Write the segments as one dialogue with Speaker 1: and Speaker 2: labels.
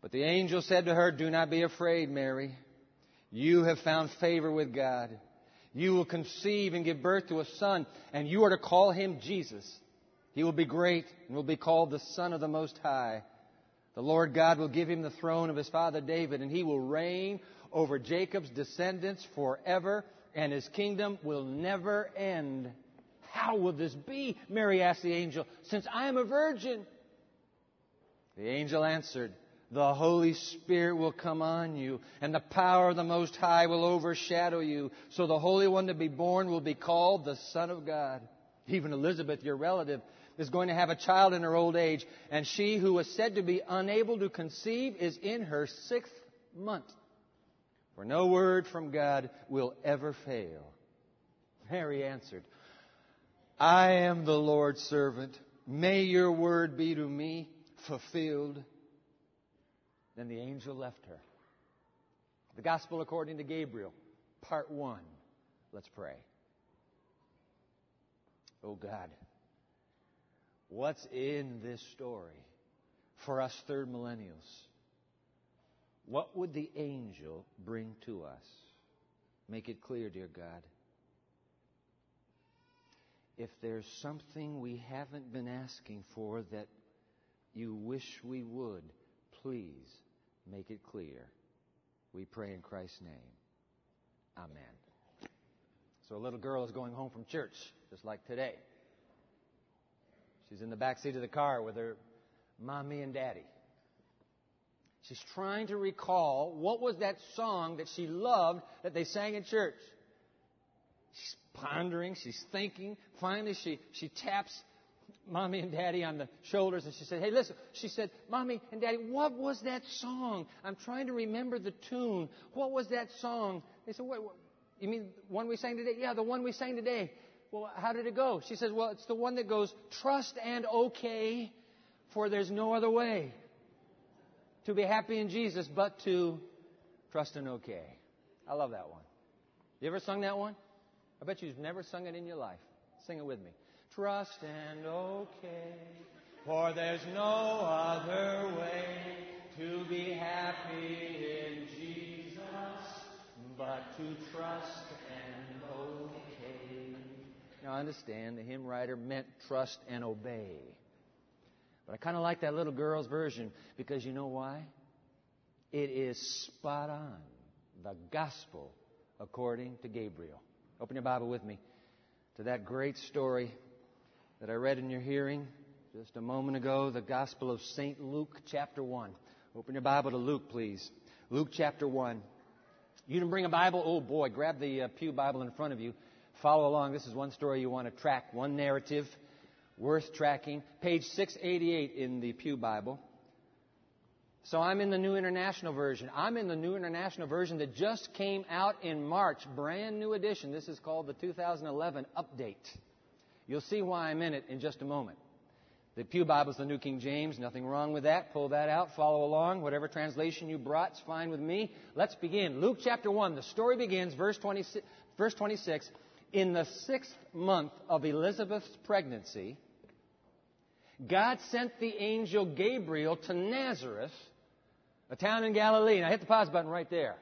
Speaker 1: But the angel said to her, Do not be afraid, Mary. You have found favor with God. You will conceive and give birth to a son, and you are to call him Jesus. He will be great and will be called the Son of the Most High. The Lord God will give him the throne of his father David, and he will reign over Jacob's descendants forever, and his kingdom will never end. How will this be? Mary asked the angel, since I am a virgin. The angel answered, the Holy Spirit will come on you, and the power of the Most High will overshadow you. So the Holy One to be born will be called the Son of God. Even Elizabeth, your relative, is going to have a child in her old age, and she who was said to be unable to conceive is in her sixth month. For no word from God will ever fail. Mary answered, I am the Lord's servant. May your word be to me fulfilled. Then the angel left her. The Gospel according to Gabriel, part one. Let's pray. Oh God, what's in this story for us third millennials? What would the angel bring to us? Make it clear, dear God. If there's something we haven't been asking for that you wish we would, please make it clear. We pray in Christ's name. Amen. So a little girl is going home from church, just like today. She's in the back seat of the car with her mommy and daddy. She's trying to recall what was that song that she loved that they sang in church. She's pondering, she's thinking. Finally, she, she taps mommy and daddy on the shoulders and she said, Hey, listen. She said, Mommy and daddy, what was that song? I'm trying to remember the tune. What was that song? They said, Wait, what, you mean the one we sang today? Yeah, the one we sang today. Well, how did it go? She says, Well, it's the one that goes, Trust and okay, for there's no other way to be happy in Jesus but to trust and okay. I love that one. You ever sung that one? I bet you've never sung it in your life. Sing it with me trust and okay. For there's no other way to be happy in Jesus but to trust and okay. Now, I understand the hymn writer meant trust and obey. But I kind of like that little girl's version because you know why? It is spot on. The gospel according to Gabriel. Open your Bible with me to that great story that I read in your hearing just a moment ago, the Gospel of St. Luke, chapter 1. Open your Bible to Luke, please. Luke, chapter 1. You didn't bring a Bible? Oh boy, grab the uh, Pew Bible in front of you. Follow along. This is one story you want to track, one narrative worth tracking. Page 688 in the Pew Bible. So I'm in the New International Version. I'm in the New International Version that just came out in March. Brand new edition. This is called the 2011 Update. You'll see why I'm in it in just a moment. The Pew Bible is the New King James. Nothing wrong with that. Pull that out. Follow along. Whatever translation you brought is fine with me. Let's begin. Luke chapter 1. The story begins, verse 26. Verse 26 in the sixth month of Elizabeth's pregnancy, God sent the angel Gabriel to Nazareth, a town in Galilee. Now hit the pause button right there.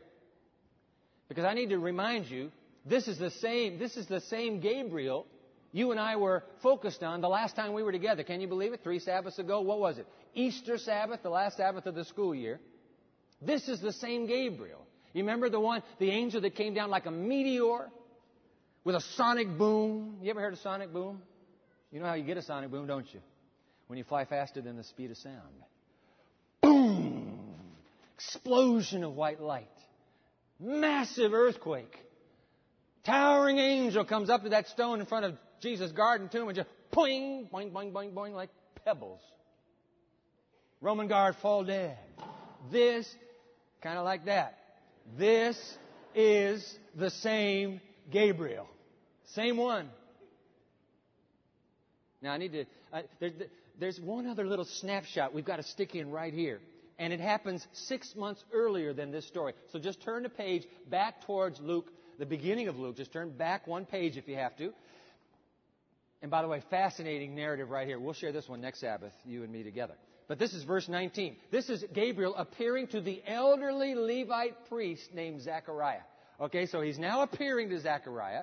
Speaker 1: Because I need to remind you, this is the same, this is the same Gabriel you and I were focused on the last time we were together. Can you believe it? Three Sabbaths ago. What was it? Easter Sabbath, the last Sabbath of the school year. This is the same Gabriel. You remember the one, the angel that came down like a meteor with a sonic boom? You ever heard of sonic boom? You know how you get a sonic boom, don't you? When you fly faster than the speed of sound. Boom! Explosion of white light. Massive earthquake. Towering angel comes up to that stone in front of Jesus' garden tomb and just boing, boing, boing, boing, boing like pebbles. Roman guard fall dead. This kind of like that. This is the same Gabriel. Same one. Now I need to, uh, there, there's one other little snapshot we've got to stick in right here. And it happens six months earlier than this story. So just turn the page back towards Luke, the beginning of Luke. Just turn back one page if you have to. And by the way, fascinating narrative right here. We'll share this one next Sabbath, you and me together. But this is verse 19. This is Gabriel appearing to the elderly Levite priest named Zechariah. Okay, so he's now appearing to Zechariah.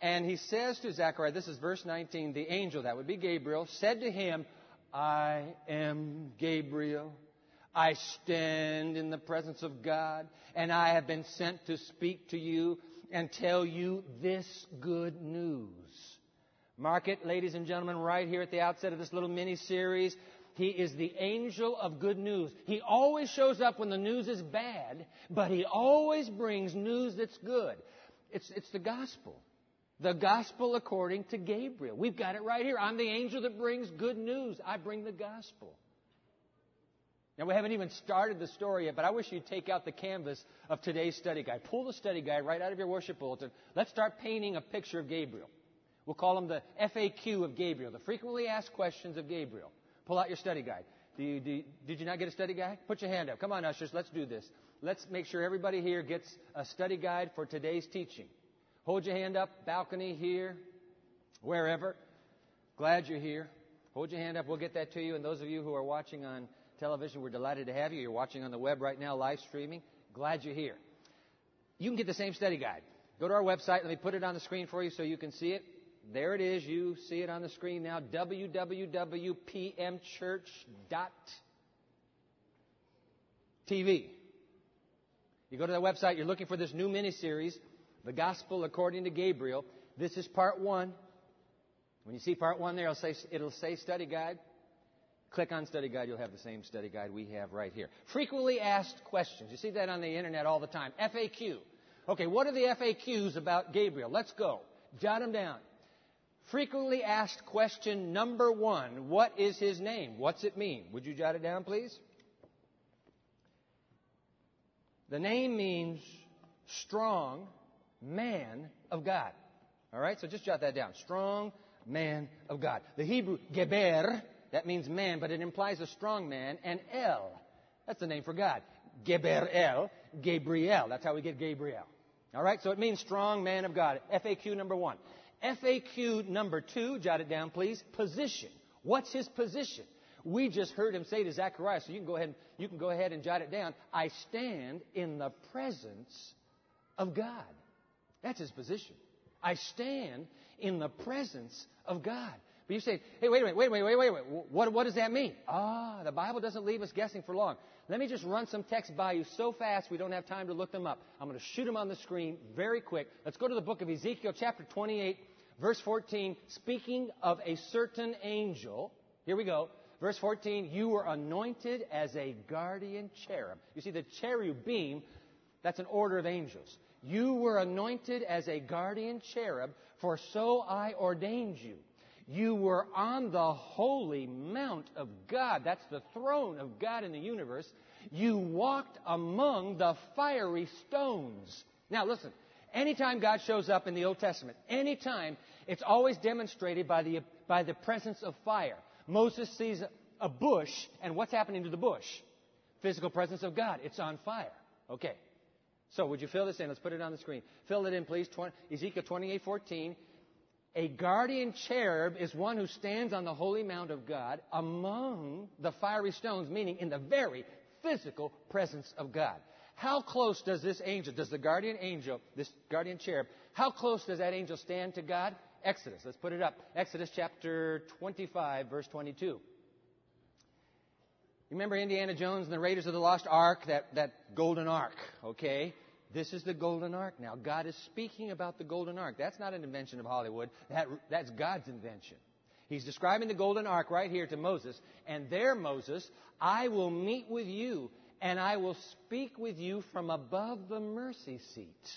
Speaker 1: And he says to Zechariah, this is verse 19, the angel, that would be Gabriel, said to him, I am Gabriel. I stand in the presence of God, and I have been sent to speak to you and tell you this good news. Mark it, ladies and gentlemen, right here at the outset of this little mini series. He is the angel of good news. He always shows up when the news is bad, but he always brings news that's good. It's, it's the gospel. The gospel according to Gabriel. We've got it right here. I'm the angel that brings good news. I bring the gospel. Now, we haven't even started the story yet, but I wish you'd take out the canvas of today's study guide. Pull the study guide right out of your worship bulletin. Let's start painting a picture of Gabriel. We'll call them the FAQ of Gabriel, the frequently asked questions of Gabriel. Pull out your study guide. Do you, do, did you not get a study guide? Put your hand up. Come on, ushers, let's do this. Let's make sure everybody here gets a study guide for today's teaching. Hold your hand up, balcony here, wherever. Glad you're here. Hold your hand up. We'll get that to you. And those of you who are watching on television, we're delighted to have you. You're watching on the web right now, live streaming. Glad you're here. You can get the same study guide. Go to our website. Let me put it on the screen for you so you can see it. There it is. You see it on the screen now. www.pmchurch.tv. You go to that website, you're looking for this new mini series, The Gospel According to Gabriel. This is part one. When you see part one there, it'll say, it'll say study guide. Click on study guide, you'll have the same study guide we have right here. Frequently asked questions. You see that on the internet all the time. FAQ. Okay, what are the FAQs about Gabriel? Let's go. Jot them down. Frequently asked question number one What is his name? What's it mean? Would you jot it down, please? The name means strong man of God. All right, so just jot that down. Strong man of God. The Hebrew Geber, that means man, but it implies a strong man, and El, that's the name for God. Geber El, Gabriel. That's how we get Gabriel. All right, so it means strong man of God. FAQ number one. FAQ number two, jot it down please, position. What's his position? We just heard him say to Zechariah, so you can go ahead and, you can go ahead and jot it down. I stand in the presence of God. That's his position. I stand in the presence of God. But you say, hey, wait a minute, wait a minute, wait, wait, wait. What, what does that mean? Ah, the Bible doesn't leave us guessing for long. Let me just run some text by you so fast we don't have time to look them up. I'm going to shoot them on the screen very quick. Let's go to the book of Ezekiel, chapter 28, Verse 14, speaking of a certain angel, here we go. Verse 14, you were anointed as a guardian cherub. You see, the cherubim, that's an order of angels. You were anointed as a guardian cherub, for so I ordained you. You were on the holy mount of God. That's the throne of God in the universe. You walked among the fiery stones. Now listen, Anytime God shows up in the Old Testament, anytime, it's always demonstrated by the, by the presence of fire. Moses sees a bush, and what's happening to the bush? Physical presence of God. It's on fire. Okay. So, would you fill this in? Let's put it on the screen. Fill it in, please. 20, Ezekiel 28 14. A guardian cherub is one who stands on the holy mount of God among the fiery stones, meaning in the very physical presence of God. How close does this angel, does the guardian angel, this guardian cherub, how close does that angel stand to God? Exodus. Let's put it up. Exodus chapter 25, verse 22. You remember Indiana Jones and the Raiders of the Lost Ark, that, that golden ark, okay? This is the golden ark now. God is speaking about the golden ark. That's not an invention of Hollywood. That, that's God's invention. He's describing the golden ark right here to Moses. And there, Moses, I will meet with you and I will speak with you from above the mercy seat.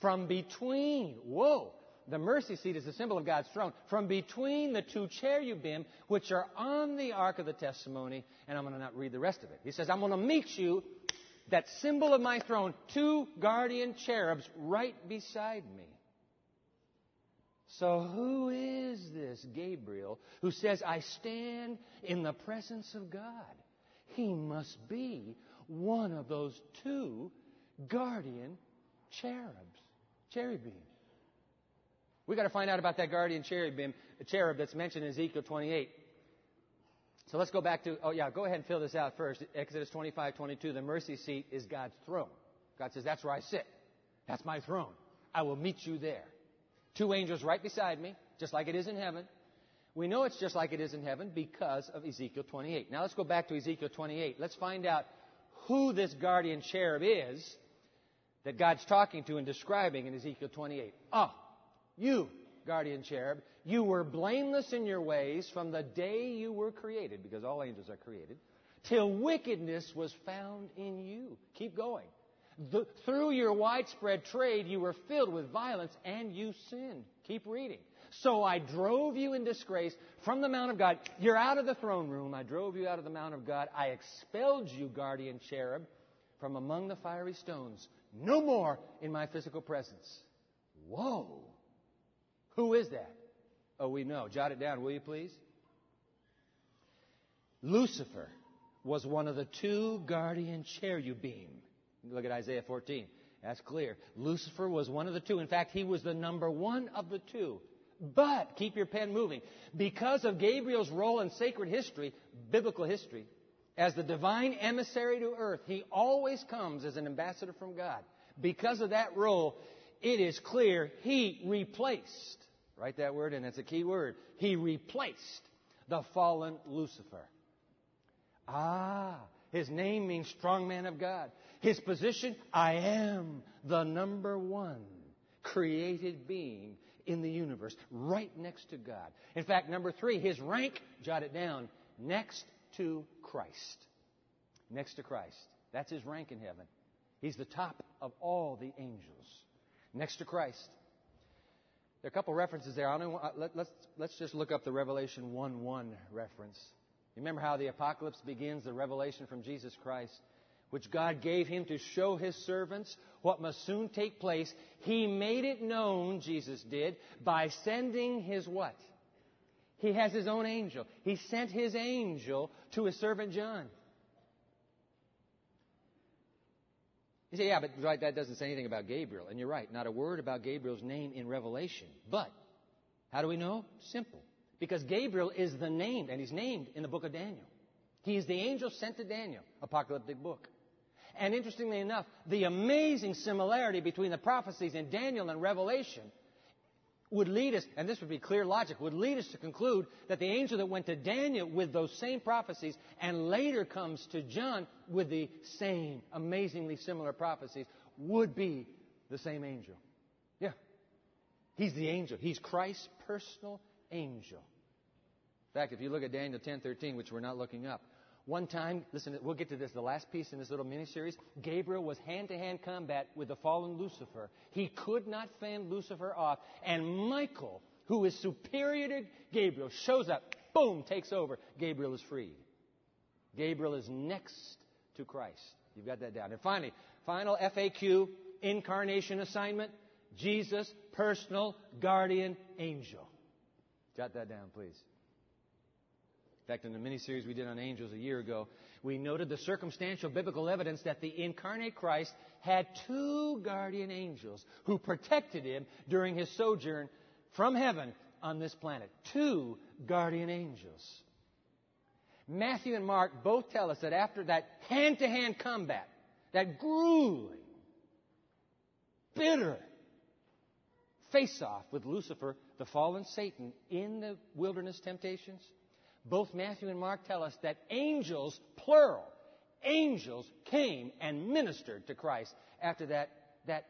Speaker 1: From between, whoa, the mercy seat is a symbol of God's throne. From between the two cherubim, which are on the ark of the testimony, and I'm going to not read the rest of it. He says, I'm going to meet you that symbol of my throne, two guardian cherubs right beside me. So who is this Gabriel who says, I stand in the presence of God? He must be one of those two guardian cherubs, cherubim. We've got to find out about that guardian cherubim, cherub that's mentioned in Ezekiel 28. So let's go back to, oh yeah, go ahead and fill this out first. Exodus 25, 22. The mercy seat is God's throne. God says, that's where I sit. That's my throne. I will meet you there. Two angels right beside me, just like it is in heaven. We know it's just like it is in heaven because of Ezekiel 28. Now let's go back to Ezekiel 28. Let's find out who this guardian cherub is that God's talking to and describing in Ezekiel 28. Ah, oh, you, guardian cherub, you were blameless in your ways from the day you were created, because all angels are created, till wickedness was found in you. Keep going. The, through your widespread trade, you were filled with violence and you sinned. Keep reading. So I drove you in disgrace from the Mount of God. You're out of the throne room. I drove you out of the Mount of God. I expelled you, guardian cherub, from among the fiery stones. No more in my physical presence. Whoa. Who is that? Oh, we know. Jot it down, will you please? Lucifer was one of the two guardian cherubim. Look at Isaiah 14. That's clear. Lucifer was one of the two. In fact, he was the number one of the two. But, keep your pen moving, because of Gabriel's role in sacred history, biblical history, as the divine emissary to earth, he always comes as an ambassador from God. Because of that role, it is clear he replaced Write that word, and it's a key word. He replaced the fallen Lucifer. Ah, his name means strong man of God. His position, I am the number one created being in the universe, right next to God. In fact, number three, his rank, jot it down, next to Christ. Next to Christ. That's his rank in heaven. He's the top of all the angels. Next to Christ. There are a couple references there. Want, uh, let, let's, let's just look up the Revelation 1 1 reference. You remember how the apocalypse begins, the revelation from Jesus Christ, which God gave him to show his servants what must soon take place. He made it known, Jesus did, by sending his what? He has his own angel. He sent his angel to his servant John. You say, yeah, but right, that doesn't say anything about Gabriel. And you're right, not a word about Gabriel's name in Revelation. But how do we know? Simple. Because Gabriel is the name, and he's named in the book of Daniel. He is the angel sent to Daniel, apocalyptic book. And interestingly enough, the amazing similarity between the prophecies in Daniel and Revelation would lead us, and this would be clear logic, would lead us to conclude that the angel that went to Daniel with those same prophecies and later comes to John with the same amazingly similar prophecies would be the same angel. Yeah. He's the angel. He's Christ's personal angel. In fact, if you look at Daniel 10:13, which we're not looking up, one time, listen, we'll get to this, the last piece in this little mini series. Gabriel was hand to hand combat with the fallen Lucifer. He could not fend Lucifer off. And Michael, who is superior to Gabriel, shows up, boom, takes over. Gabriel is freed. Gabriel is next to Christ. You've got that down. And finally, final FAQ, incarnation assignment Jesus, personal guardian angel. Jot that down, please. In fact, in the mini series we did on angels a year ago, we noted the circumstantial biblical evidence that the incarnate Christ had two guardian angels who protected him during his sojourn from heaven on this planet. Two guardian angels. Matthew and Mark both tell us that after that hand to hand combat, that grueling, bitter face off with Lucifer, the fallen Satan, in the wilderness temptations, both Matthew and Mark tell us that angels, plural, angels came and ministered to Christ after that, that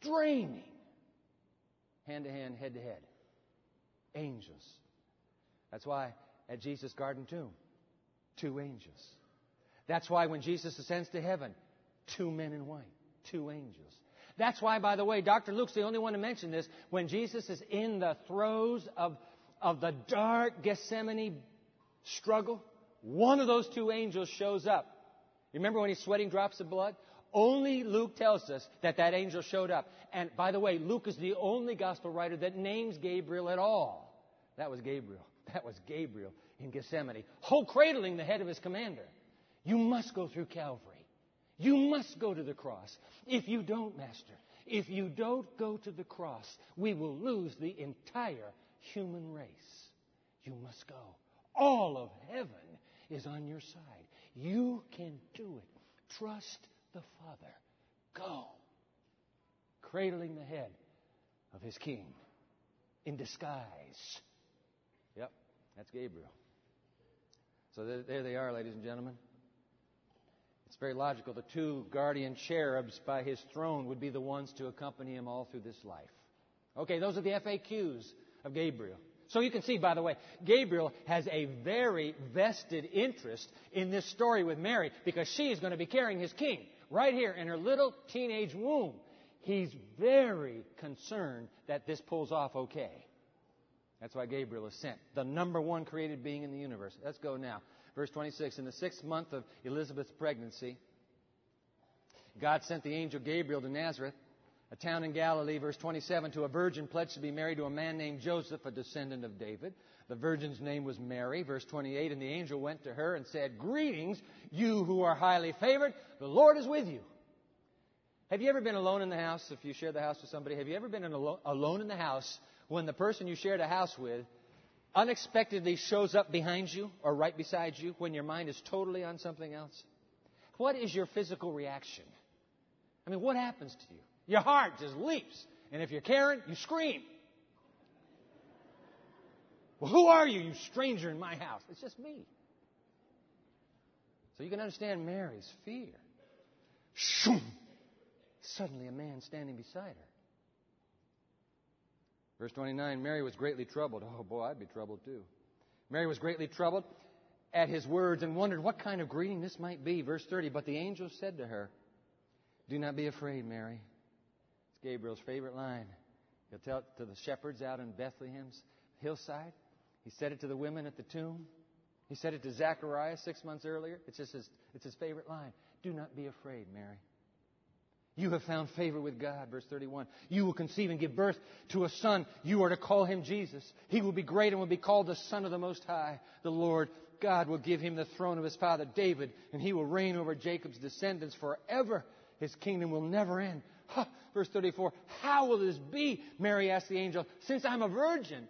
Speaker 1: draining hand to hand, head to head. Angels. That's why at Jesus' garden tomb, two angels. That's why when Jesus ascends to heaven, two men in white, two angels. That's why, by the way, Dr. Luke's the only one to mention this. When Jesus is in the throes of, of the dark Gethsemane struggle, one of those two angels shows up. remember when he's sweating drops of blood? Only Luke tells us that that angel showed up. And by the way, Luke is the only gospel writer that names Gabriel at all. That was Gabriel. That was Gabriel in Gethsemane, whole cradling the head of his commander. You must go through Calvary. You must go to the cross. If you don't, Master, if you don't go to the cross, we will lose the entire human race. You must go. All of heaven is on your side. You can do it. Trust the Father. Go. Cradling the head of his king in disguise. Yep, that's Gabriel. So there they are, ladies and gentlemen. It's very logical. The two guardian cherubs by his throne would be the ones to accompany him all through this life. Okay, those are the FAQs of Gabriel. So you can see, by the way, Gabriel has a very vested interest in this story with Mary because she is going to be carrying his king right here in her little teenage womb. He's very concerned that this pulls off okay. That's why Gabriel is sent. The number one created being in the universe. Let's go now. Verse 26. In the sixth month of Elizabeth's pregnancy, God sent the angel Gabriel to Nazareth, a town in Galilee, verse 27, to a virgin pledged to be married to a man named Joseph, a descendant of David. The virgin's name was Mary, verse 28, and the angel went to her and said, Greetings, you who are highly favored, the Lord is with you. Have you ever been alone in the house? If you share the house with somebody, have you ever been alone in the house when the person you shared a house with unexpectedly shows up behind you or right beside you when your mind is totally on something else? What is your physical reaction? I mean, what happens to you? Your heart just leaps. And if you're Karen, you scream. Well, who are you, you stranger in my house? It's just me. So you can understand Mary's fear. Shoom! Suddenly, a man standing beside her. Verse 29 Mary was greatly troubled. Oh, boy, I'd be troubled too. Mary was greatly troubled at his words and wondered what kind of greeting this might be. Verse 30 But the angel said to her, Do not be afraid, Mary. It's Gabriel's favorite line. He'll tell it to the shepherds out in Bethlehem's hillside. He said it to the women at the tomb. He said it to Zachariah six months earlier. It's just his, it's his favorite line. Do not be afraid, Mary. You have found favor with God. Verse 31. You will conceive and give birth to a son. You are to call him Jesus. He will be great and will be called the Son of the Most High. The Lord God will give him the throne of his father David, and he will reign over Jacob's descendants forever. His kingdom will never end. Huh. Verse 34. How will this be? Mary asked the angel, since I'm a virgin.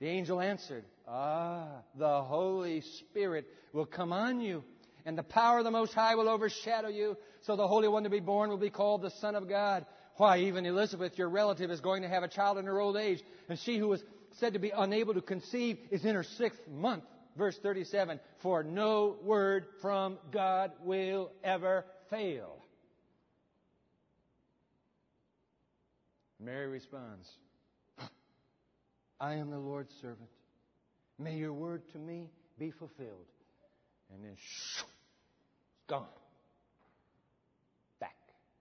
Speaker 1: The angel answered, Ah, the Holy Spirit will come on you and the power of the Most High will overshadow you. So the Holy One to be born will be called the Son of God. Why, even Elizabeth, your relative, is going to have a child in her old age, and she who was said to be unable to conceive is in her sixth month. Verse 37 For no word from God will ever fail. Mary responds, I am the Lord's servant. May your word to me be fulfilled. And then, shoo, gone. Back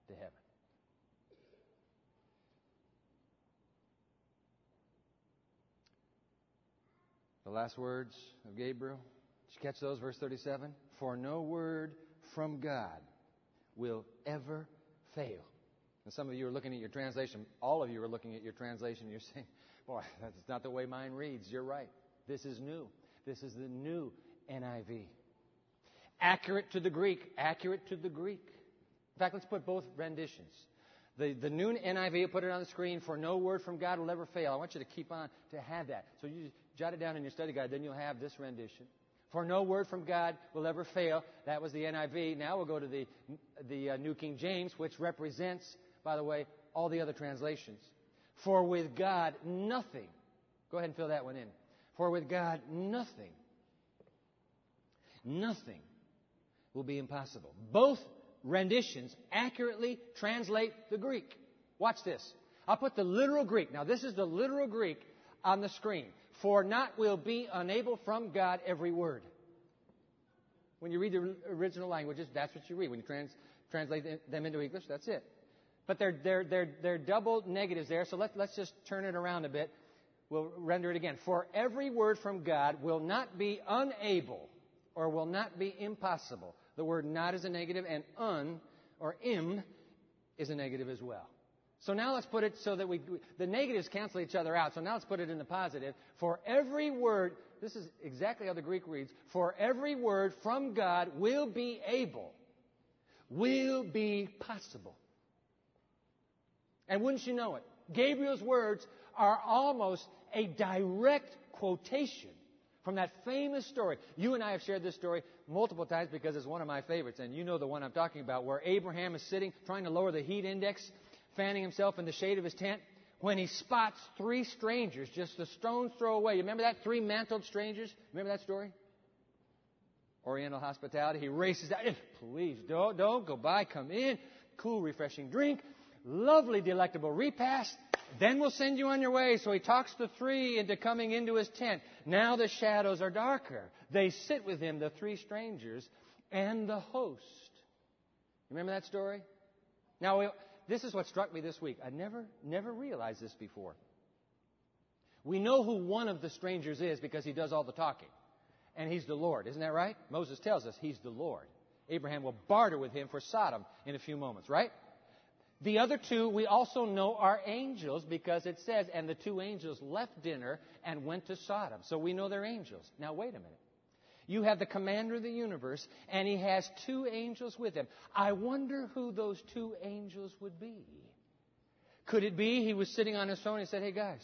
Speaker 1: to heaven. The last words of Gabriel. Did you catch those? Verse 37. For no word from God will ever fail. And some of you are looking at your translation. All of you are looking at your translation. You're saying, boy, that's not the way mine reads. You're right. This is new. This is the new NIV. Accurate to the Greek. Accurate to the Greek. In fact, let's put both renditions. The, the new NIV, put it on the screen, for no word from God will ever fail. I want you to keep on to have that. So you jot it down in your study guide, then you'll have this rendition. For no word from God will ever fail. That was the NIV. Now we'll go to the, the uh, New King James, which represents, by the way, all the other translations. For with God, nothing. Go ahead and fill that one in. For with God, nothing, nothing will be impossible. Both renditions accurately translate the Greek. Watch this. I'll put the literal Greek. Now, this is the literal Greek on the screen. For not will be unable from God every word. When you read the original languages, that's what you read. When you trans, translate them into English, that's it. But they're, they're, they're, they're double negatives there, so let, let's just turn it around a bit. We'll render it again. For every word from God will not be unable or will not be impossible. The word not is a negative, and un or im is a negative as well. So now let's put it so that we, the negatives cancel each other out. So now let's put it in the positive. For every word, this is exactly how the Greek reads, for every word from God will be able, will be possible. And wouldn't you know it? Gabriel's words are almost a direct quotation from that famous story. You and I have shared this story multiple times because it's one of my favorites, and you know the one I'm talking about, where Abraham is sitting trying to lower the heat index, fanning himself in the shade of his tent, when he spots three strangers just a stone's throw away. You remember that? Three mantled strangers? Remember that story? Oriental hospitality. He races out. Please don't, don't go by. Come in. Cool, refreshing drink. Lovely, delectable repast. Then we'll send you on your way. So he talks the three into coming into his tent. Now the shadows are darker. They sit with him, the three strangers, and the host. Remember that story? Now, this is what struck me this week. I never, never realized this before. We know who one of the strangers is because he does all the talking. And he's the Lord. Isn't that right? Moses tells us he's the Lord. Abraham will barter with him for Sodom in a few moments, right? The other two we also know are angels because it says, and the two angels left dinner and went to Sodom. So we know they're angels. Now wait a minute. You have the commander of the universe, and he has two angels with him. I wonder who those two angels would be. Could it be he was sitting on his phone and said, Hey guys,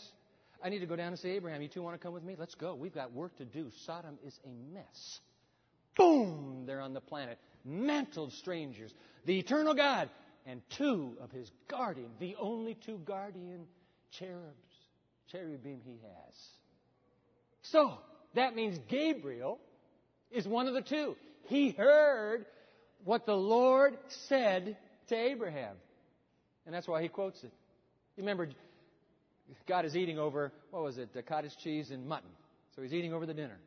Speaker 1: I need to go down and see Abraham. You two want to come with me? Let's go. We've got work to do. Sodom is a mess. Boom! They're on the planet. Mantled strangers. The eternal God and two of his guardian, the only two guardian cherubs, cherubim he has. So, that means Gabriel is one of the two. He heard what the Lord said to Abraham. And that's why he quotes it. You remember, God is eating over, what was it, cottage cheese and mutton. So he's eating over the dinner.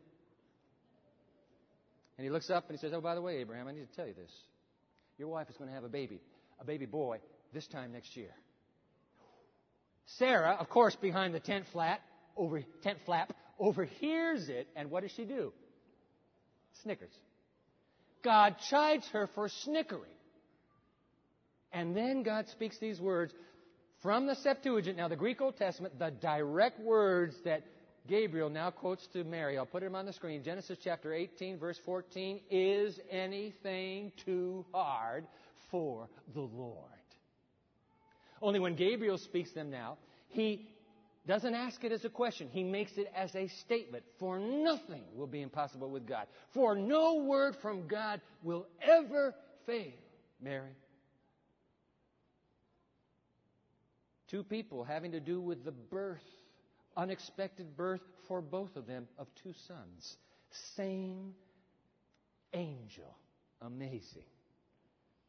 Speaker 1: And he looks up and he says, Oh, by the way, Abraham, I need to tell you this. Your wife is going to have a baby a baby boy this time next year. Sarah, of course, behind the tent flat, over tent flap, overhears it, and what does she do? Snickers. God chides her for snickering. And then God speaks these words from the Septuagint, now the Greek Old Testament, the direct words that Gabriel now quotes to Mary. I'll put them on the screen. Genesis chapter 18, verse 14. Is anything too hard for the Lord. Only when Gabriel speaks them now, he doesn't ask it as a question. He makes it as a statement. For nothing will be impossible with God. For no word from God will ever fail. Mary. Two people having to do with the birth, unexpected birth for both of them of two sons. Same angel. Amazing.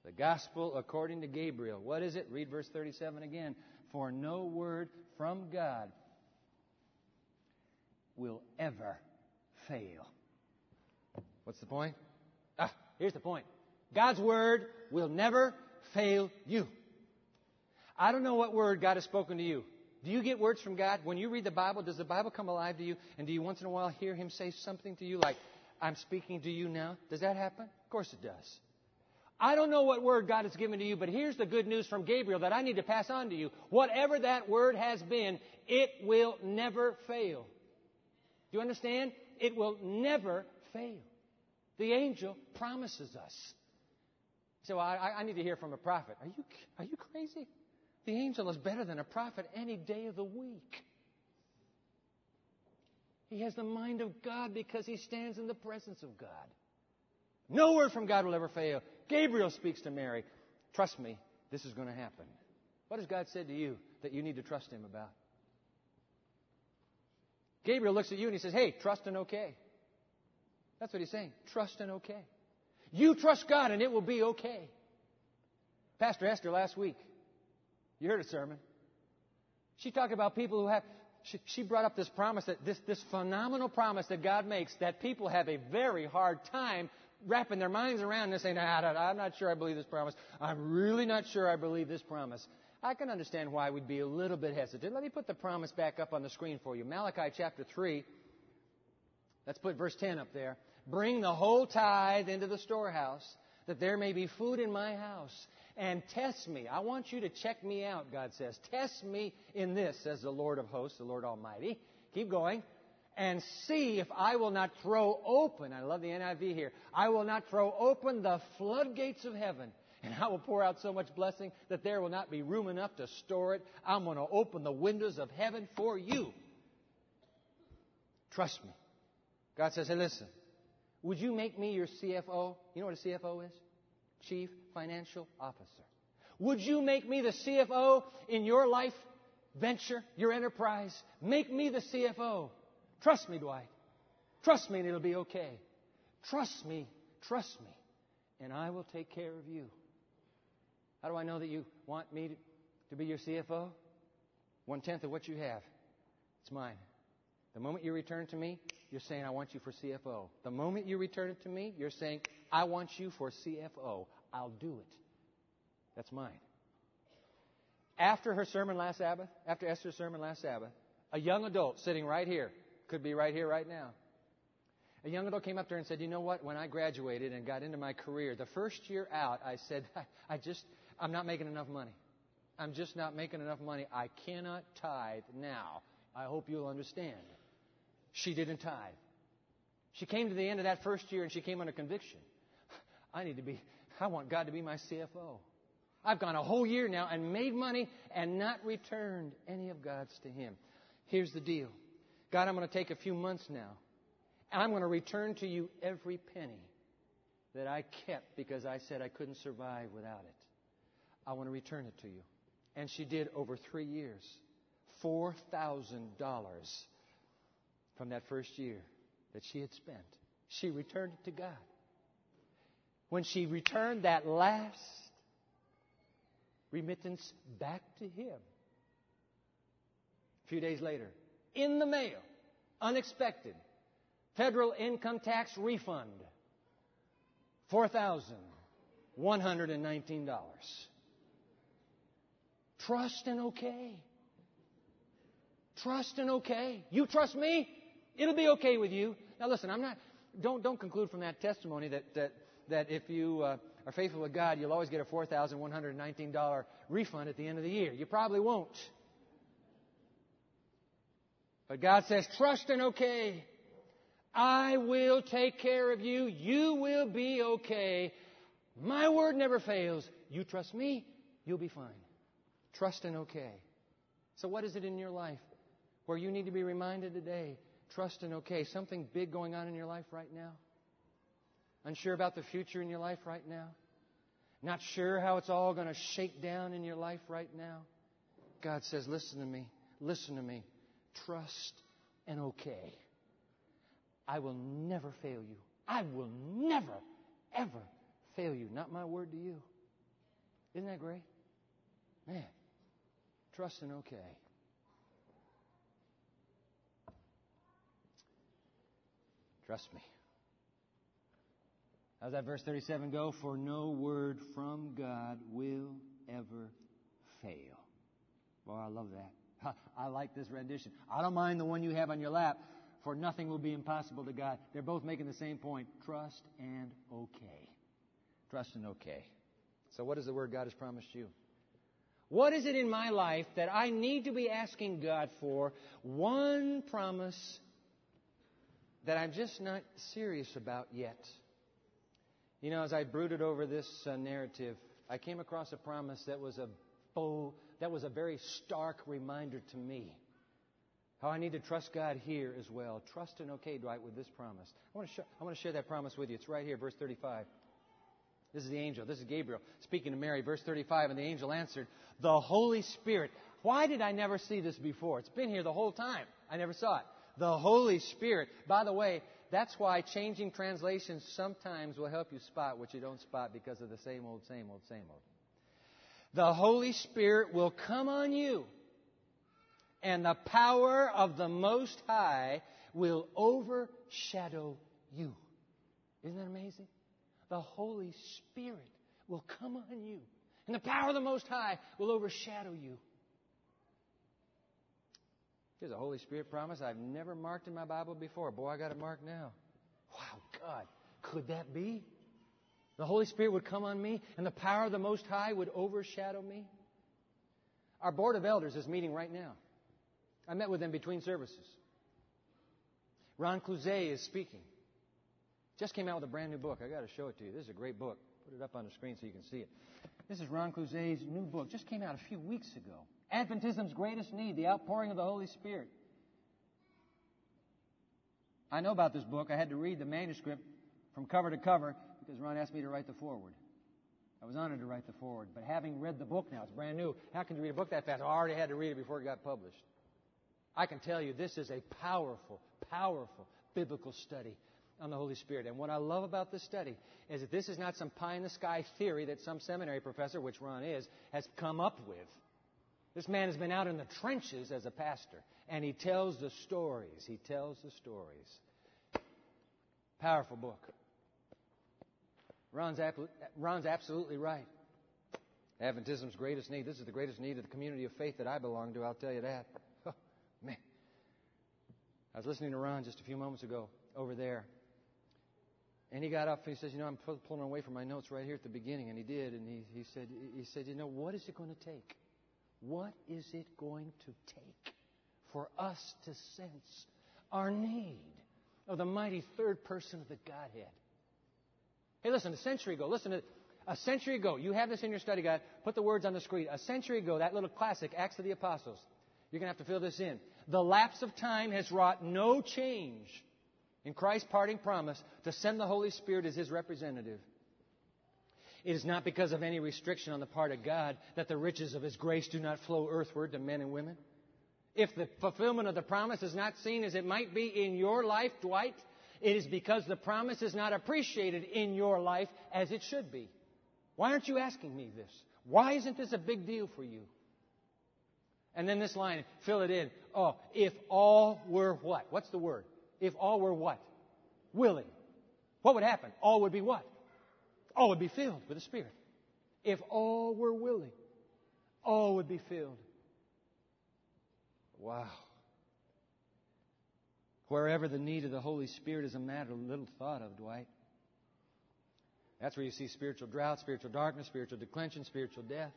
Speaker 1: The gospel according to Gabriel. What is it? Read verse 37 again. For no word from God will ever fail. What's the point? Ah, here's the point. God's word will never fail you. I don't know what word God has spoken to you. Do you get words from God? When you read the Bible, does the Bible come alive to you? And do you once in a while hear Him say something to you like, I'm speaking to you now? Does that happen? Of course it does. I don't know what word God has given to you, but here's the good news from Gabriel that I need to pass on to you. Whatever that word has been, it will never fail. Do you understand? It will never fail. The angel promises us. So I, I need to hear from a prophet. Are you, are you crazy? The angel is better than a prophet any day of the week. He has the mind of God because he stands in the presence of God. No word from God will ever fail. Gabriel speaks to Mary. Trust me, this is going to happen. What has God said to you that you need to trust Him about? Gabriel looks at you and he says, Hey, trust and okay. That's what he's saying. Trust and okay. You trust God and it will be okay. Pastor Esther last week, you heard a sermon. She talked about people who have, she, she brought up this promise that this, this phenomenal promise that God makes that people have a very hard time wrapping their minds around this, saying, I'm not sure I believe this promise. I'm really not sure I believe this promise. I can understand why we'd be a little bit hesitant. Let me put the promise back up on the screen for you. Malachi chapter 3. Let's put verse 10 up there. Bring the whole tithe into the storehouse, that there may be food in my house. And test me. I want you to check me out, God says. Test me in this, says the Lord of hosts, the Lord Almighty. Keep going. And see if I will not throw open, I love the NIV here, I will not throw open the floodgates of heaven and I will pour out so much blessing that there will not be room enough to store it. I'm going to open the windows of heaven for you. Trust me. God says, hey, listen, would you make me your CFO? You know what a CFO is? Chief Financial Officer. Would you make me the CFO in your life venture, your enterprise? Make me the CFO. Trust me, Dwight. Trust me and it'll be okay. Trust me, trust me, and I will take care of you. How do I know that you want me to, to be your CFO? One tenth of what you have. It's mine. The moment you return to me, you're saying, I want you for CFO. The moment you return it to me, you're saying, I want you for CFO. I'll do it. That's mine. After her sermon last Sabbath, after Esther's sermon last Sabbath, a young adult sitting right here, could be right here, right now, a young adult came up to her and said, You know what? When I graduated and got into my career, the first year out, I said, I just, I'm not making enough money. I'm just not making enough money. I cannot tithe now. I hope you'll understand. She didn't tithe. She came to the end of that first year and she came under conviction. I need to be, I want God to be my CFO. I've gone a whole year now and made money and not returned any of God's to Him. Here's the deal God, I'm going to take a few months now and I'm going to return to you every penny that I kept because I said I couldn't survive without it. I want to return it to you. And she did over three years. $4,000 from that first year that she had spent. She returned it to God. When she returned that last remittance back to Him, a few days later, in the mail, unexpected, federal income tax refund, $4,119. Trust and okay. Trust and okay. You trust me? It'll be okay with you. Now listen, I'm not, don't, don't conclude from that testimony that, that, that if you uh, are faithful with God, you'll always get a $4,119 refund at the end of the year. You probably won't. But God says, trust and okay. I will take care of you. You will be okay. My word never fails. You trust me, you'll be fine. Trust and okay. So, what is it in your life where you need to be reminded today trust and okay. Something big going on in your life right now? Unsure about the future in your life right now? Not sure how it's all going to shake down in your life right now? God says, listen to me. Listen to me. Trust and okay. I will never fail you. I will never, ever fail you. Not my word to you. Isn't that great? Man, trust and okay. Trust me. How's that verse 37 go? For no word from God will ever fail. Boy, I love that. I like this rendition. I don't mind the one you have on your lap, for nothing will be impossible to God. They're both making the same point trust and okay. Trust and okay. So, what is the word God has promised you? What is it in my life that I need to be asking God for? One promise that I'm just not serious about yet. You know, as I brooded over this uh, narrative, I came across a promise that was a bow, that was a very stark reminder to me how I need to trust God here as well. Trust and okay, Dwight, with this promise. I want to, sh- I want to share that promise with you. It's right here, verse 35. This is the angel. This is Gabriel speaking to Mary, verse 35. And the angel answered, The Holy Spirit. Why did I never see this before? It's been here the whole time. I never saw it the Holy Spirit. By the way, that's why changing translations sometimes will help you spot what you don't spot because of the same old, same old, same old. The Holy Spirit will come on you, and the power of the Most High will overshadow you. Isn't that amazing? The Holy Spirit will come on you, and the power of the Most High will overshadow you. Here's a Holy Spirit promise I've never marked in my Bible before. Boy, I got it marked now. Wow, God, could that be? The Holy Spirit would come on me and the power of the Most High would overshadow me. Our Board of Elders is meeting right now. I met with them between services. Ron Clouzet is speaking. Just came out with a brand new book. I got to show it to you. This is a great book. Put it up on the screen so you can see it. This is Ron Clouzet's new book. Just came out a few weeks ago. Adventism's greatest need, the outpouring of the Holy Spirit. I know about this book. I had to read the manuscript from cover to cover because Ron asked me to write the foreword. I was honored to write the foreword. But having read the book now, it's brand new. How can you read a book that fast? I already had to read it before it got published. I can tell you this is a powerful, powerful biblical study on the Holy Spirit. And what I love about this study is that this is not some pie in the sky theory that some seminary professor, which Ron is, has come up with. This man has been out in the trenches as a pastor, and he tells the stories. He tells the stories. Powerful book. Ron's, Ron's absolutely right. Adventism's greatest need. This is the greatest need of the community of faith that I belong to, I'll tell you that. Oh, man. I was listening to Ron just a few moments ago over there. And he got up and he says, You know, I'm pulling away from my notes right here at the beginning. And he did. And he, he, said, he said, You know, what is it going to take? What is it going to take for us to sense our need of the mighty third person of the Godhead? Hey, listen, a century ago, listen to a century ago, you have this in your study guide. Put the words on the screen. A century ago, that little classic, Acts of the Apostles. You're going to have to fill this in. The lapse of time has wrought no change in Christ's parting promise to send the Holy Spirit as His representative. It is not because of any restriction on the part of God that the riches of His grace do not flow earthward to men and women. If the fulfillment of the promise is not seen as it might be in your life, Dwight, it is because the promise is not appreciated in your life as it should be. Why aren't you asking me this? Why isn't this a big deal for you? And then this line, fill it in. Oh, if all were what? What's the word? If all were what? Willing. What would happen? All would be what? All would be filled with the Spirit. If all were willing, all would be filled. Wow. Wherever the need of the Holy Spirit is a matter little thought of, Dwight. That's where you see spiritual drought, spiritual darkness, spiritual declension, spiritual death.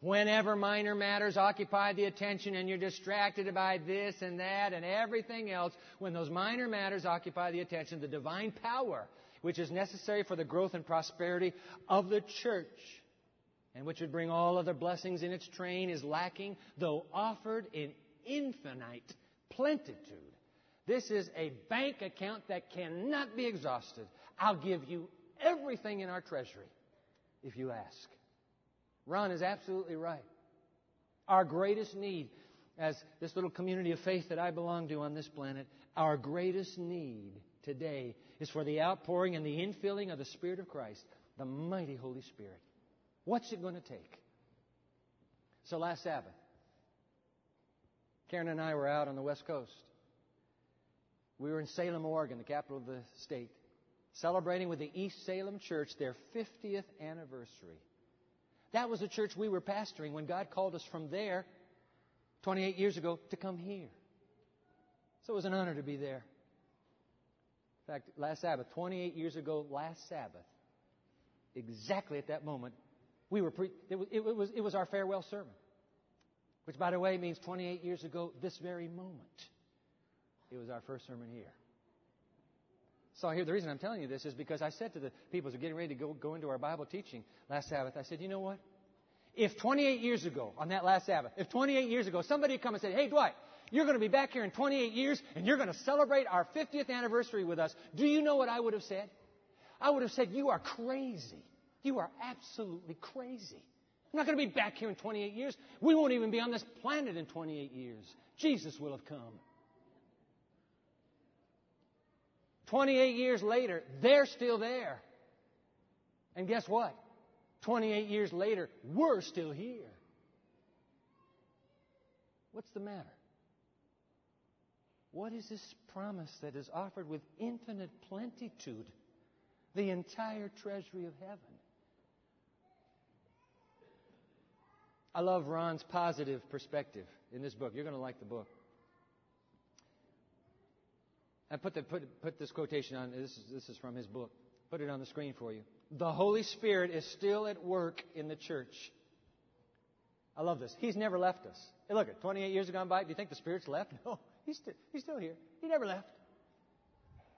Speaker 1: Whenever minor matters occupy the attention and you're distracted by this and that and everything else, when those minor matters occupy the attention, the divine power, which is necessary for the growth and prosperity of the church, and which would bring all other blessings in its train, is lacking, though offered in infinite plenitude this is a bank account that cannot be exhausted. I'll give you everything in our treasury if you ask. Ron is absolutely right. Our greatest need, as this little community of faith that I belong to on this planet, our greatest need today is for the outpouring and the infilling of the Spirit of Christ, the mighty Holy Spirit. What's it going to take? So last Sabbath, Karen and I were out on the West Coast. We were in Salem, Oregon, the capital of the state, celebrating with the East Salem Church their 50th anniversary. That was the church we were pastoring when God called us from there 28 years ago to come here. So it was an honor to be there. In fact, last Sabbath, 28 years ago, last Sabbath, exactly at that moment, we were pre- it, was, it, was, it was our farewell sermon. Which, by the way, means 28 years ago, this very moment. It was our first sermon here. So here, the reason I'm telling you this is because I said to the people who are getting ready to go, go into our Bible teaching last Sabbath, I said, you know what? If 28 years ago, on that last Sabbath, if 28 years ago somebody had come and said, hey, Dwight, you're going to be back here in 28 years and you're going to celebrate our 50th anniversary with us, do you know what I would have said? I would have said, you are crazy. You are absolutely crazy. I'm not going to be back here in 28 years. We won't even be on this planet in 28 years. Jesus will have come. 28 years later, they're still there. And guess what? 28 years later, we're still here. What's the matter? What is this promise that is offered with infinite plenitude? The entire treasury of heaven. I love Ron's positive perspective in this book. You're going to like the book. I put, the, put, put this quotation on. This is, this is from his book. Put it on the screen for you. the Holy Spirit is still at work in the church. I love this. He's never left us. Hey, look, 28 years have gone by. Do you think the Spirit's left? No, he's, still, he's still here. He never left.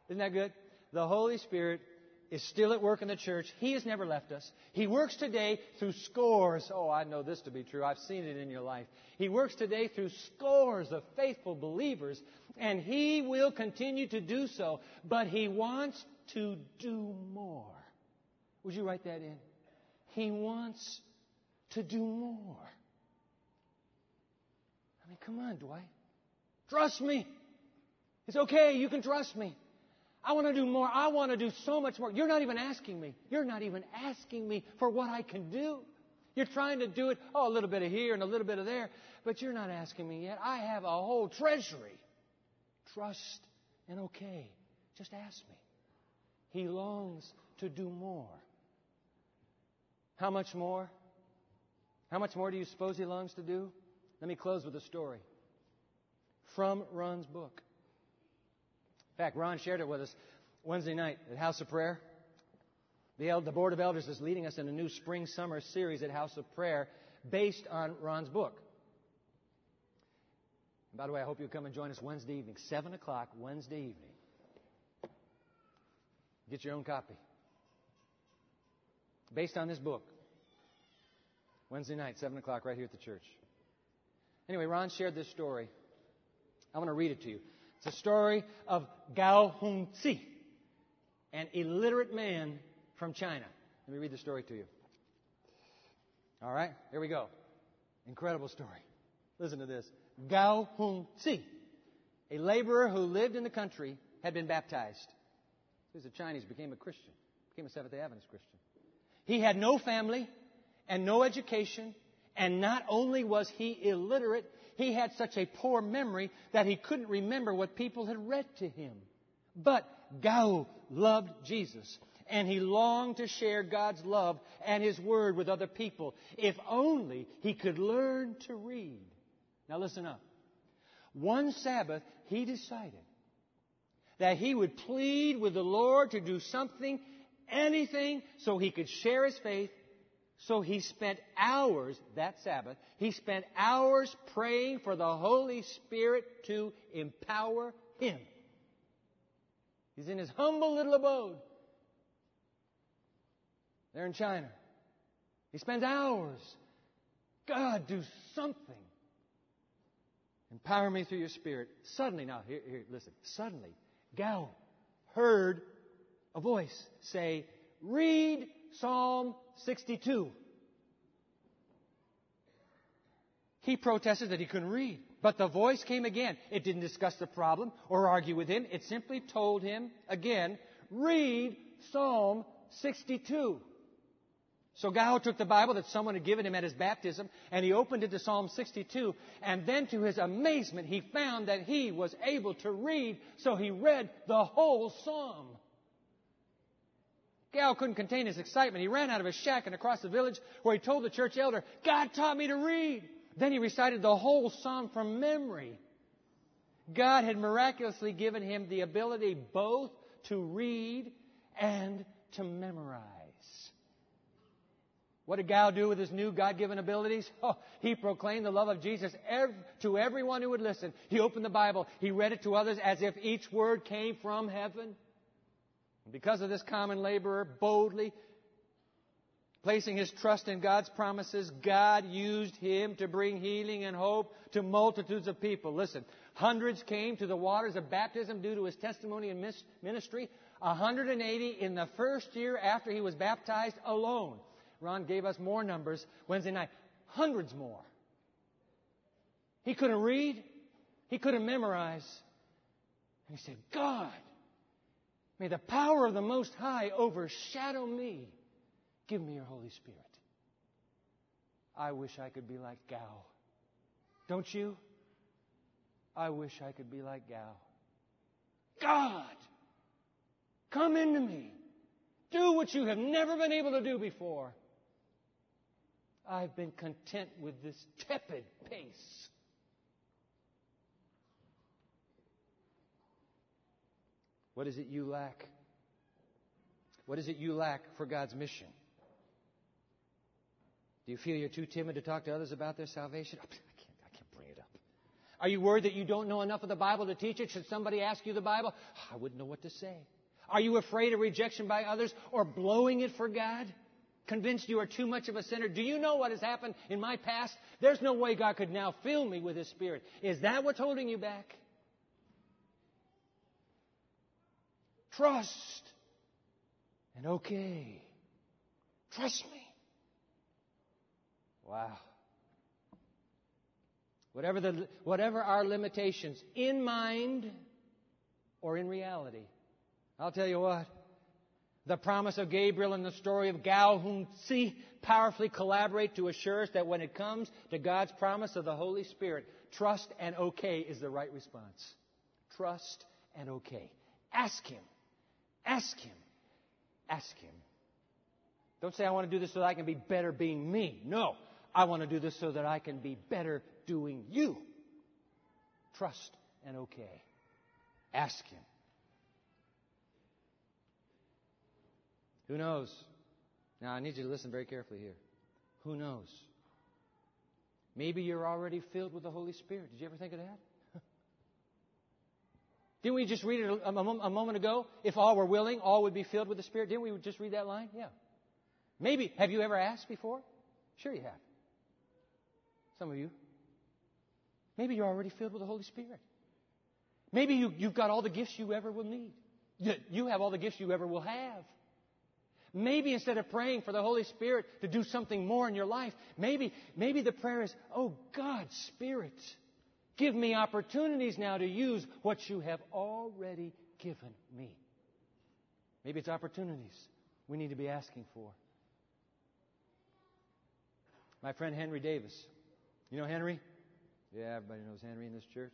Speaker 1: Isn't that good? The Holy Spirit is still at work in the church. He has never left us. He works today through scores. Oh, I know this to be true. I've seen it in your life. He works today through scores of faithful believers, and He will continue to do so, but He wants to do more. Would you write that in? He wants to do more. I mean, come on, Dwight. Trust me. It's okay. You can trust me. I want to do more. I want to do so much more. You're not even asking me. You're not even asking me for what I can do. You're trying to do it, oh, a little bit of here and a little bit of there, but you're not asking me yet. I have a whole treasury. Trust and okay. Just ask me. He longs to do more. How much more? How much more do you suppose he longs to do? Let me close with a story from Ron's book. In fact, Ron shared it with us Wednesday night at House of Prayer. The, the Board of Elders is leading us in a new spring summer series at House of Prayer based on Ron's book. And by the way, I hope you'll come and join us Wednesday evening, 7 o'clock Wednesday evening. Get your own copy. Based on this book. Wednesday night, 7 o'clock, right here at the church. Anyway, Ron shared this story. I want to read it to you. It's a story of Gao Hongzi, an illiterate man from China. Let me read the story to you. All right, here we go. Incredible story. Listen to this. Gao Hongzi, a laborer who lived in the country, had been baptized. He was a Chinese, became a Christian, became a Seventh day Adventist Christian. He had no family and no education, and not only was he illiterate, he had such a poor memory that he couldn't remember what people had read to him. But Gao loved Jesus and he longed to share God's love and his word with other people if only he could learn to read. Now listen up. One Sabbath, he decided that he would plead with the Lord to do something, anything, so he could share his faith so he spent hours that Sabbath, he spent hours praying for the Holy Spirit to empower him. He's in his humble little abode there in China. He spends hours. God, do something. Empower me through your Spirit. Suddenly, now, here, here, listen. Suddenly, Gao heard a voice say, Read Psalm 62. He protested that he couldn't read. But the voice came again. It didn't discuss the problem or argue with him. It simply told him again, read Psalm 62. So Gao took the Bible that someone had given him at his baptism and he opened it to Psalm 62 and then to his amazement he found that he was able to read so he read the whole psalm. Gao couldn't contain his excitement. He ran out of his shack and across the village where he told the church elder, God taught me to read. Then he recited the whole psalm from memory. God had miraculously given him the ability both to read and to memorize. What did Gao do with his new God given abilities? Oh, he proclaimed the love of Jesus to everyone who would listen. He opened the Bible. He read it to others as if each word came from heaven. Because of this common laborer boldly placing his trust in God's promises, God used him to bring healing and hope to multitudes of people. Listen, hundreds came to the waters of baptism due to his testimony and ministry. 180 in the first year after he was baptized alone. Ron gave us more numbers Wednesday night. Hundreds more. He couldn't read. He couldn't memorize. And he said, God, May the power of the Most High overshadow me. Give me your Holy Spirit. I wish I could be like Gao. Don't you? I wish I could be like Gao. God, come into me. Do what you have never been able to do before. I've been content with this tepid pace. What is it you lack? What is it you lack for God's mission? Do you feel you're too timid to talk to others about their salvation? I can't, I can't bring it up. Are you worried that you don't know enough of the Bible to teach it? Should somebody ask you the Bible? I wouldn't know what to say. Are you afraid of rejection by others or blowing it for God? Convinced you are too much of a sinner? Do you know what has happened in my past? There's no way God could now fill me with His Spirit. Is that what's holding you back? Trust and okay. Trust me. Wow. Whatever, the, whatever our limitations, in mind or in reality, I'll tell you what. The promise of Gabriel and the story of see powerfully collaborate to assure us that when it comes to God's promise of the Holy Spirit, trust and okay is the right response. Trust and okay. Ask Him. Ask Him. Ask Him. Don't say, I want to do this so that I can be better being me. No. I want to do this so that I can be better doing you. Trust and okay. Ask Him. Who knows? Now, I need you to listen very carefully here. Who knows? Maybe you're already filled with the Holy Spirit. Did you ever think of that? Didn't we just read it a, moment ago? If all were willing, all would be filled with the Spirit. Didn't we just read that line? Yeah. Maybe. Have you ever asked before? Sure you have. Some of you. Maybe you're already filled with the Holy Spirit. Maybe you, you've got all the gifts you ever will need. You have all the gifts you ever will have. Maybe instead of praying for the Holy Spirit to do something more in your life, maybe, maybe the prayer is, Oh God, Spirit, give me opportunities now to use what you have already given me. Maybe it's opportunities we need to be asking for. My friend Henry Davis. You know Henry? Yeah, everybody knows Henry in this church.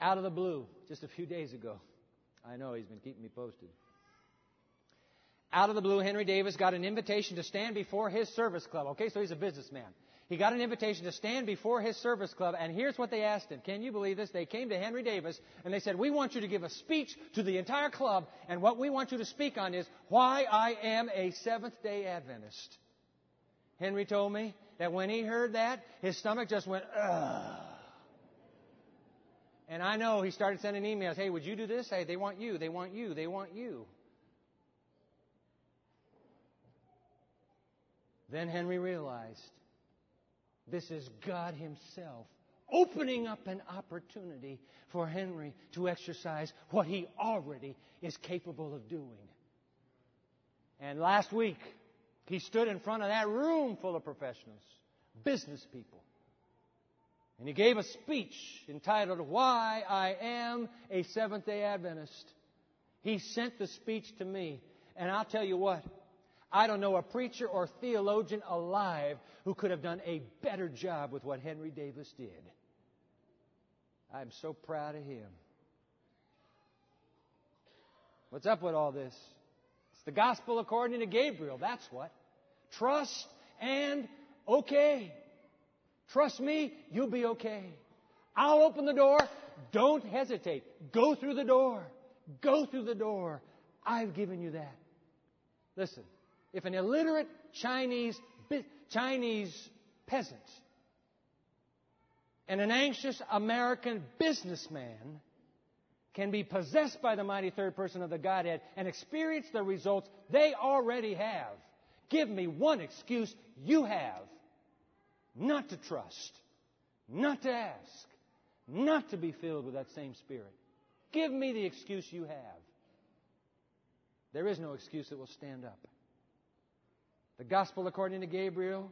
Speaker 1: Out of the blue, just a few days ago, I know he's been keeping me posted. Out of the blue, Henry Davis got an invitation to stand before his service club. Okay, so he's a businessman. He got an invitation to stand before his service club, and here's what they asked him. Can you believe this? They came to Henry Davis and they said, We want you to give a speech to the entire club, and what we want you to speak on is why I am a Seventh day Adventist. Henry told me that when he heard that, his stomach just went, ugh. And I know he started sending emails. Hey, would you do this? Hey, they want you. They want you. They want you. Then Henry realized this is God Himself opening up an opportunity for Henry to exercise what he already is capable of doing. And last week, he stood in front of that room full of professionals, business people, and he gave a speech entitled, Why I Am a Seventh day Adventist. He sent the speech to me. And I'll tell you what, I don't know a preacher or theologian alive who could have done a better job with what Henry Davis did. I'm so proud of him. What's up with all this? It's the gospel according to Gabriel. That's what. Trust and okay. Trust me, you'll be okay. I'll open the door. Don't hesitate. Go through the door. Go through the door. I've given you that. Listen, if an illiterate Chinese, Chinese peasant and an anxious American businessman can be possessed by the mighty third person of the Godhead and experience the results they already have, give me one excuse you have not to trust, not to ask, not to be filled with that same Spirit. Give me the excuse you have. There is no excuse that will stand up. The gospel according to Gabriel,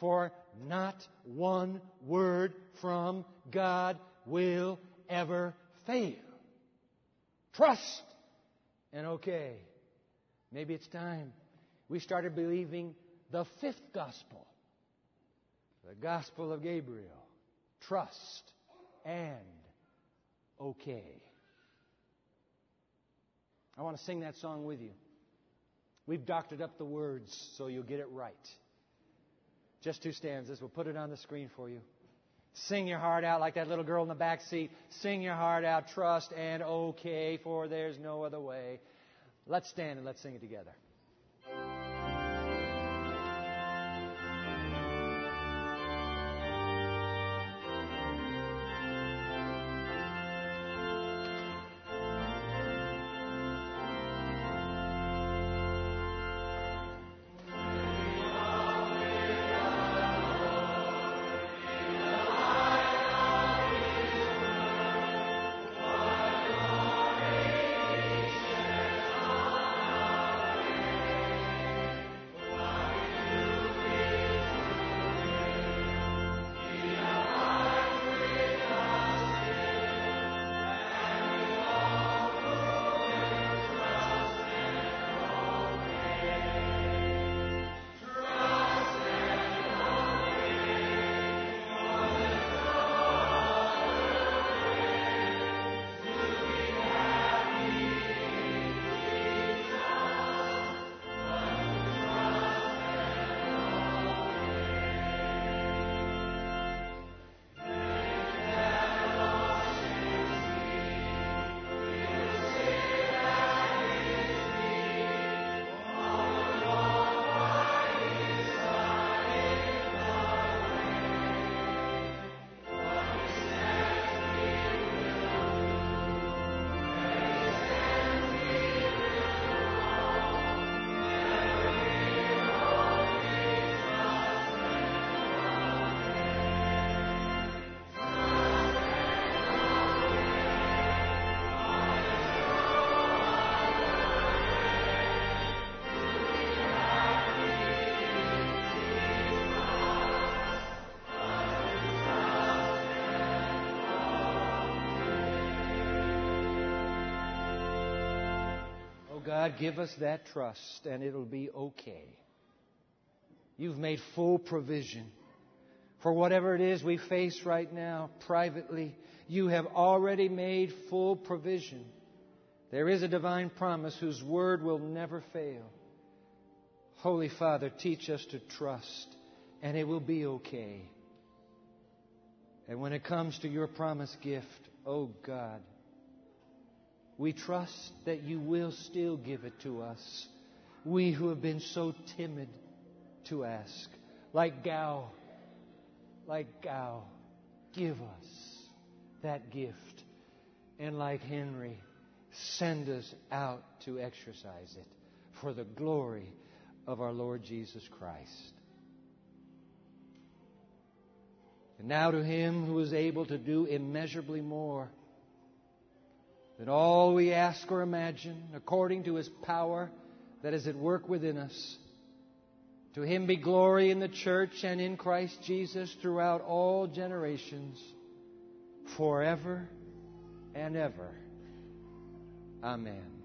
Speaker 1: for not one word from God will ever fail. Trust and okay. Maybe it's time we started believing the fifth gospel the Gospel of Gabriel. Trust and okay. I want to sing that song with you. We've doctored up the words so you'll get it right. Just two stanzas. We'll put it on the screen for you. Sing your heart out like that little girl in the back seat. Sing your heart out, trust and okay, for there's no other way. Let's stand and let's sing it together. God, give us that trust and it'll be okay. You've made full provision for whatever it is we face right now privately. You have already made full provision. There is a divine promise whose word will never fail. Holy Father, teach us to trust and it will be okay. And when it comes to your promised gift, oh God, we trust that you will still give it to us. We who have been so timid to ask, like Gao, like Gao, give us that gift. And like Henry, send us out to exercise it for the glory of our Lord Jesus Christ. And now to him who is able to do immeasurably more that all we ask or imagine, according to his power that is at work within us, to him be glory in the church and in Christ Jesus throughout all generations, forever and ever. Amen.